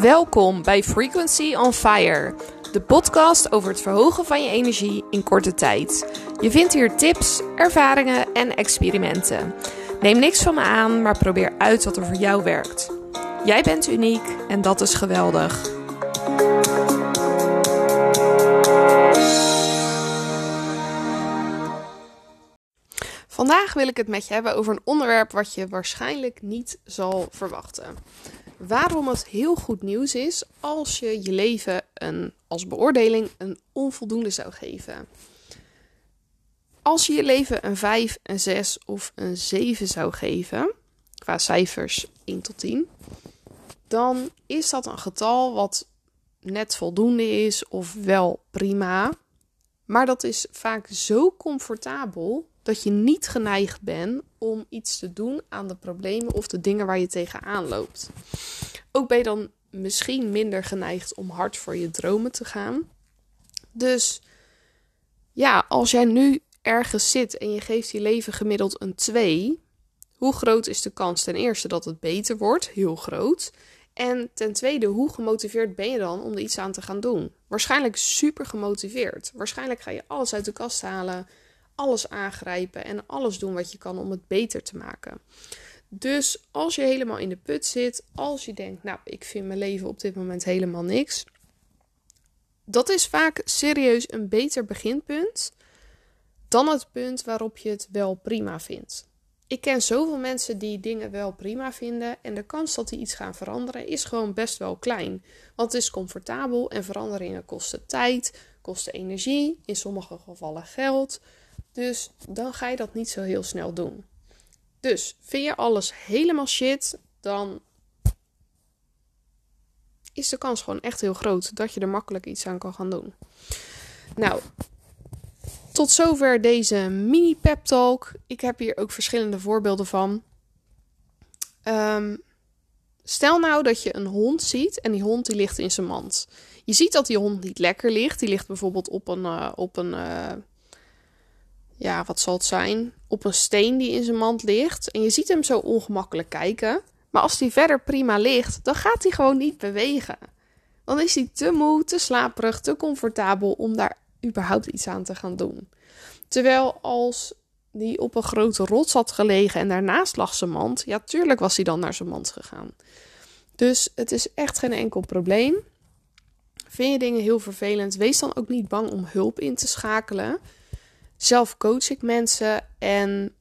Welkom bij Frequency on Fire, de podcast over het verhogen van je energie in korte tijd. Je vindt hier tips, ervaringen en experimenten. Neem niks van me aan, maar probeer uit wat er voor jou werkt. Jij bent uniek en dat is geweldig. Vandaag wil ik het met je hebben over een onderwerp wat je waarschijnlijk niet zal verwachten. Waarom het heel goed nieuws is als je je leven een, als beoordeling een onvoldoende zou geven. Als je je leven een 5, een 6 of een 7 zou geven, qua cijfers 1 tot 10, dan is dat een getal wat net voldoende is of wel prima. Maar dat is vaak zo comfortabel dat je niet geneigd bent om iets te doen aan de problemen of de dingen waar je tegenaan loopt. Ook ben je dan misschien minder geneigd om hard voor je dromen te gaan. Dus ja, als jij nu ergens zit en je geeft je leven gemiddeld een 2, hoe groot is de kans ten eerste dat het beter wordt? Heel groot. En ten tweede, hoe gemotiveerd ben je dan om er iets aan te gaan doen? Waarschijnlijk super gemotiveerd. Waarschijnlijk ga je alles uit de kast halen alles aangrijpen en alles doen wat je kan om het beter te maken. Dus als je helemaal in de put zit, als je denkt, nou, ik vind mijn leven op dit moment helemaal niks, dat is vaak serieus een beter beginpunt dan het punt waarop je het wel prima vindt. Ik ken zoveel mensen die dingen wel prima vinden en de kans dat die iets gaan veranderen is gewoon best wel klein. Want het is comfortabel en veranderingen kosten tijd, kosten energie, in sommige gevallen geld. Dus dan ga je dat niet zo heel snel doen. Dus vind je alles helemaal shit, dan is de kans gewoon echt heel groot dat je er makkelijk iets aan kan gaan doen. Nou, tot zover deze mini pep talk. Ik heb hier ook verschillende voorbeelden van. Um, stel nou dat je een hond ziet en die hond die ligt in zijn mand. Je ziet dat die hond niet lekker ligt. Die ligt bijvoorbeeld op een, uh, op een uh, ja, wat zal het zijn? Op een steen die in zijn mand ligt. En je ziet hem zo ongemakkelijk kijken. Maar als hij verder prima ligt, dan gaat hij gewoon niet bewegen. Dan is hij te moe, te slaperig, te comfortabel om daar überhaupt iets aan te gaan doen. Terwijl als die op een grote rots had gelegen en daarnaast lag zijn mand, ja, tuurlijk was hij dan naar zijn mand gegaan. Dus het is echt geen enkel probleem. Vind je dingen heel vervelend, wees dan ook niet bang om hulp in te schakelen. Zelf coach ik mensen en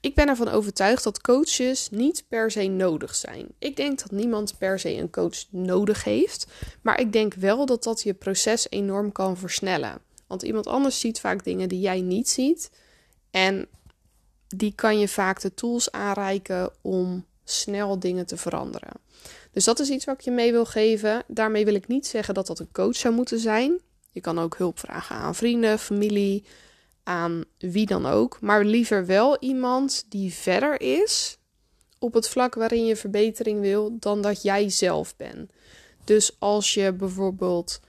ik ben ervan overtuigd dat coaches niet per se nodig zijn. Ik denk dat niemand per se een coach nodig heeft, maar ik denk wel dat dat je proces enorm kan versnellen. Want iemand anders ziet vaak dingen die jij niet ziet en die kan je vaak de tools aanreiken om snel dingen te veranderen. Dus dat is iets wat ik je mee wil geven. Daarmee wil ik niet zeggen dat dat een coach zou moeten zijn. Je kan ook hulp vragen aan vrienden, familie, aan wie dan ook. Maar liever wel iemand die verder is op het vlak waarin je verbetering wil dan dat jij zelf bent. Dus als je bijvoorbeeld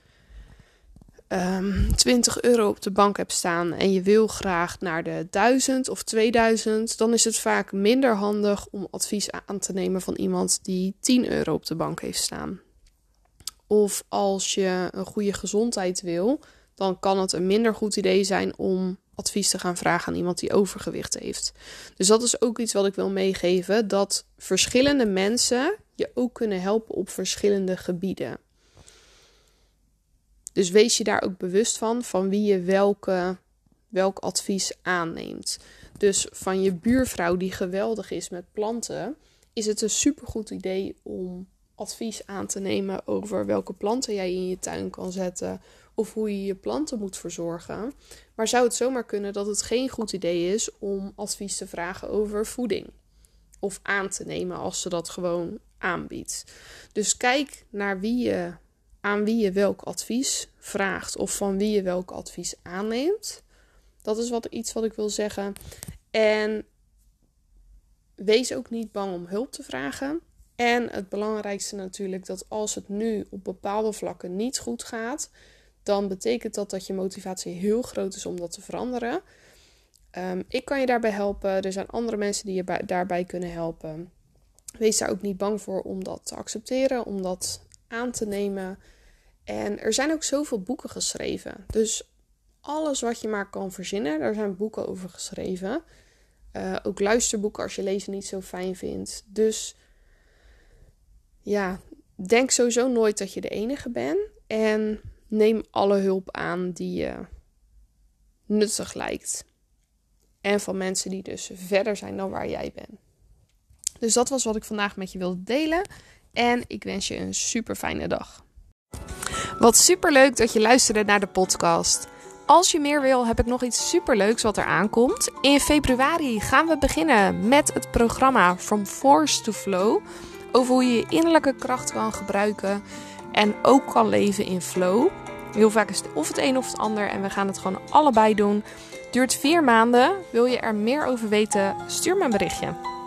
um, ehm, 20 euro op de bank hebt staan en je wil graag naar de 1000 of 2000, dan is het vaak minder handig om advies aan te nemen van iemand die 10 euro op de bank heeft staan. Of als je een goede gezondheid wil, dan kan het een minder goed idee zijn om advies te gaan vragen aan iemand die overgewicht heeft. Dus dat is ook iets wat ik wil meegeven: dat verschillende mensen je ook kunnen helpen op verschillende gebieden. Dus wees je daar ook bewust van, van wie je welke, welk advies aanneemt. Dus van je buurvrouw die geweldig is met planten, is het een supergoed idee om advies aan te nemen over welke planten jij in je tuin kan zetten of hoe je je planten moet verzorgen. Maar zou het zomaar kunnen dat het geen goed idee is om advies te vragen over voeding of aan te nemen als ze dat gewoon aanbiedt. Dus kijk naar wie je, aan wie je welk advies vraagt of van wie je welk advies aanneemt. Dat is wat, iets wat ik wil zeggen. En wees ook niet bang om hulp te vragen. En het belangrijkste natuurlijk dat als het nu op bepaalde vlakken niet goed gaat, dan betekent dat dat je motivatie heel groot is om dat te veranderen. Um, ik kan je daarbij helpen. Er zijn andere mensen die je daarbij kunnen helpen. wees daar ook niet bang voor om dat te accepteren, om dat aan te nemen. En er zijn ook zoveel boeken geschreven. Dus alles wat je maar kan verzinnen, daar zijn boeken over geschreven. Uh, ook luisterboeken als je lezen niet zo fijn vindt. Dus ja, denk sowieso nooit dat je de enige bent. En neem alle hulp aan die je nuttig lijkt. En van mensen die dus verder zijn dan waar jij bent. Dus dat was wat ik vandaag met je wilde delen. En ik wens je een super fijne dag. Wat super leuk dat je luisterde naar de podcast. Als je meer wil, heb ik nog iets superleuks wat er aankomt. In februari gaan we beginnen met het programma From Force to Flow. Over hoe je je innerlijke kracht kan gebruiken en ook kan leven in flow. Heel vaak is het of het een of het ander en we gaan het gewoon allebei doen. Duurt vier maanden. Wil je er meer over weten? Stuur me een berichtje.